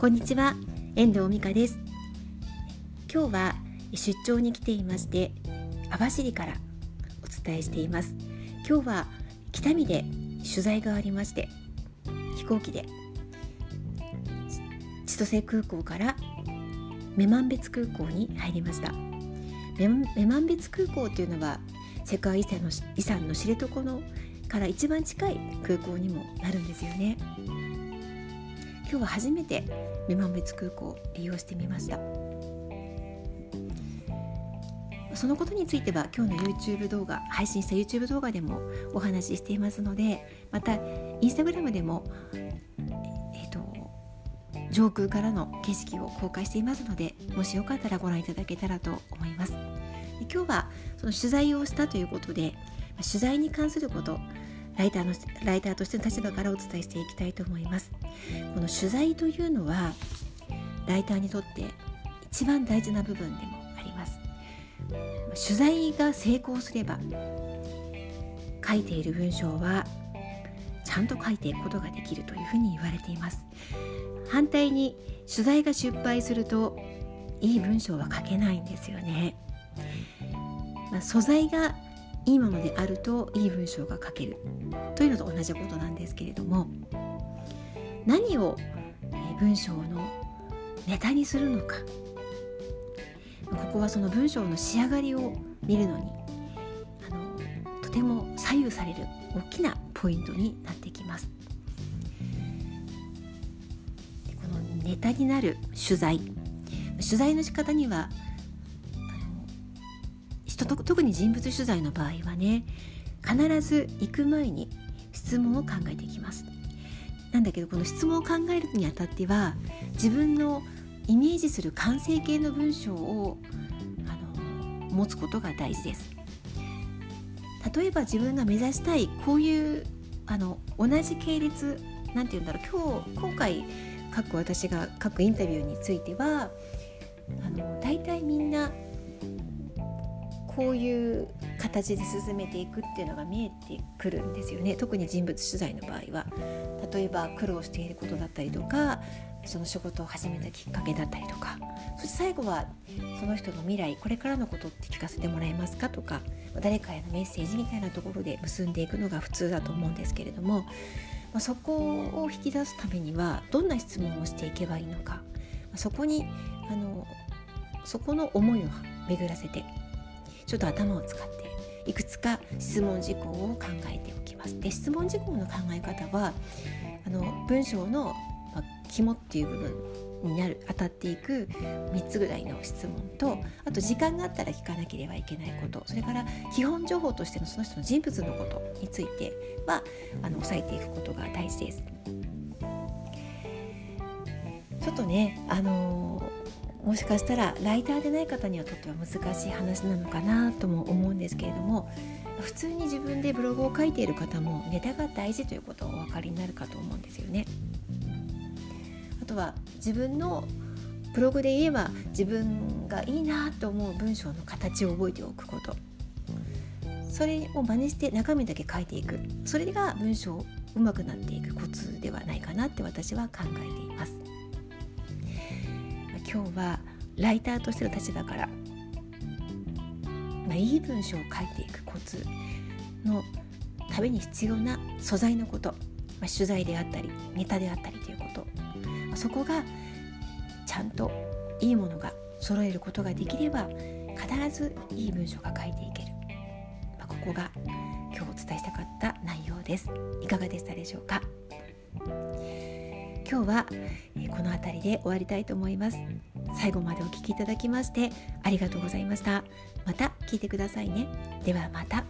こんにちは遠藤美香です。今日は出張に来ていまして網走からお伝えしています。今日は北見で取材がありまして飛行機で千歳空港から女満別空港に入りました。女満別空港というのは世界遺産の遺産の知床のから一番近い空港にもなるんですよね。今日は初めて女満別空港を利用してみました。そのことについては今日の YouTube 動画配信した YouTube 動画でもお話ししていますのでまた Instagram でもえっ、ー、と上空からの景色を公開していますのでもしよかったらご覧いただけたらと思います。今日はその取材をしたということで取材に関することライターのライターとしての立場からお伝えしていきたいと思います。この取材というのはライターにとって一番大事な部分でもあります。取材が成功すれば書いている文章はちゃんと書いていくことができるというふうに言われています。反対に取材が失敗するといい文章は書けないんですよね、まあ、素材がいいものであるといい文章が書ける。というのと同じことなんですけれども何を文章のネタにするのか。ここはその文章の仕上がりを見るのにあのとても左右される大きなポイントになってきます。このネタになる取材。取材の仕方には特に人物取材の場合はね必ず行く前に質問を考えていきます。なんだけどこの質問を考えるにあたっては自分のイメージする完成形の文章をあの持つことが大事です。例えば自分が目指したいこういうあの同じ系列なんて言うんだろう今日今回書く私が書くインタビューについてはあの大体みんなこういう形で進めていくっていうのが見えてくるんですよね。特に人物取材の場合は。例えば苦労していることだったりとかその仕事を始めたきっかけだったりとか。そして最後はその人の未来これからのことって聞かせてもらえますかとか誰かへのメッセージみたいなところで結んでいくのが普通だと思うんですけれども、まあ、そこを引き出すためにはどんな質問をしていけばいいのか。そこにあのそこの思いを巡らせてちょっと頭を使っていくつか質問事項を考えておきます。で質問事項の考え方はあの文章の、まあ、肝っていう部分になる当たっていく3つぐらいの質問とあと時間があったら聞かなければいけないことそれから基本情報としてのその人の人物のことについてはあの押さえていくことが大事です。ちょっとね、あのもしかしたらライターでない方にはとっては難しい話なのかなとも思うんですけれども普通に自分でブログを書いている方もネタが大事ということをお分かりになるかと思うんですよね。あとは自分のブログで言えば自分がいいなと思う文章の形を覚えておくことそれを真似して中身だけ書いていくそれが文章うまくなっていくコツではないかなって私は考えています。今日はライターとしての立場から、まあ、いい文章を書いていくコツのために必要な素材のこと、まあ、取材であったりネタであったりということ、そこがちゃんといいものが揃えることができれば必ずいい文章が書いていける、まあ、ここが今日お伝えしたかった内容です。いかがでしたでしょうか？今日はこの辺りで終わりたいと思います。最後までお聴きいただきましてありがとうございました。また聞いてくださいね。ではまた。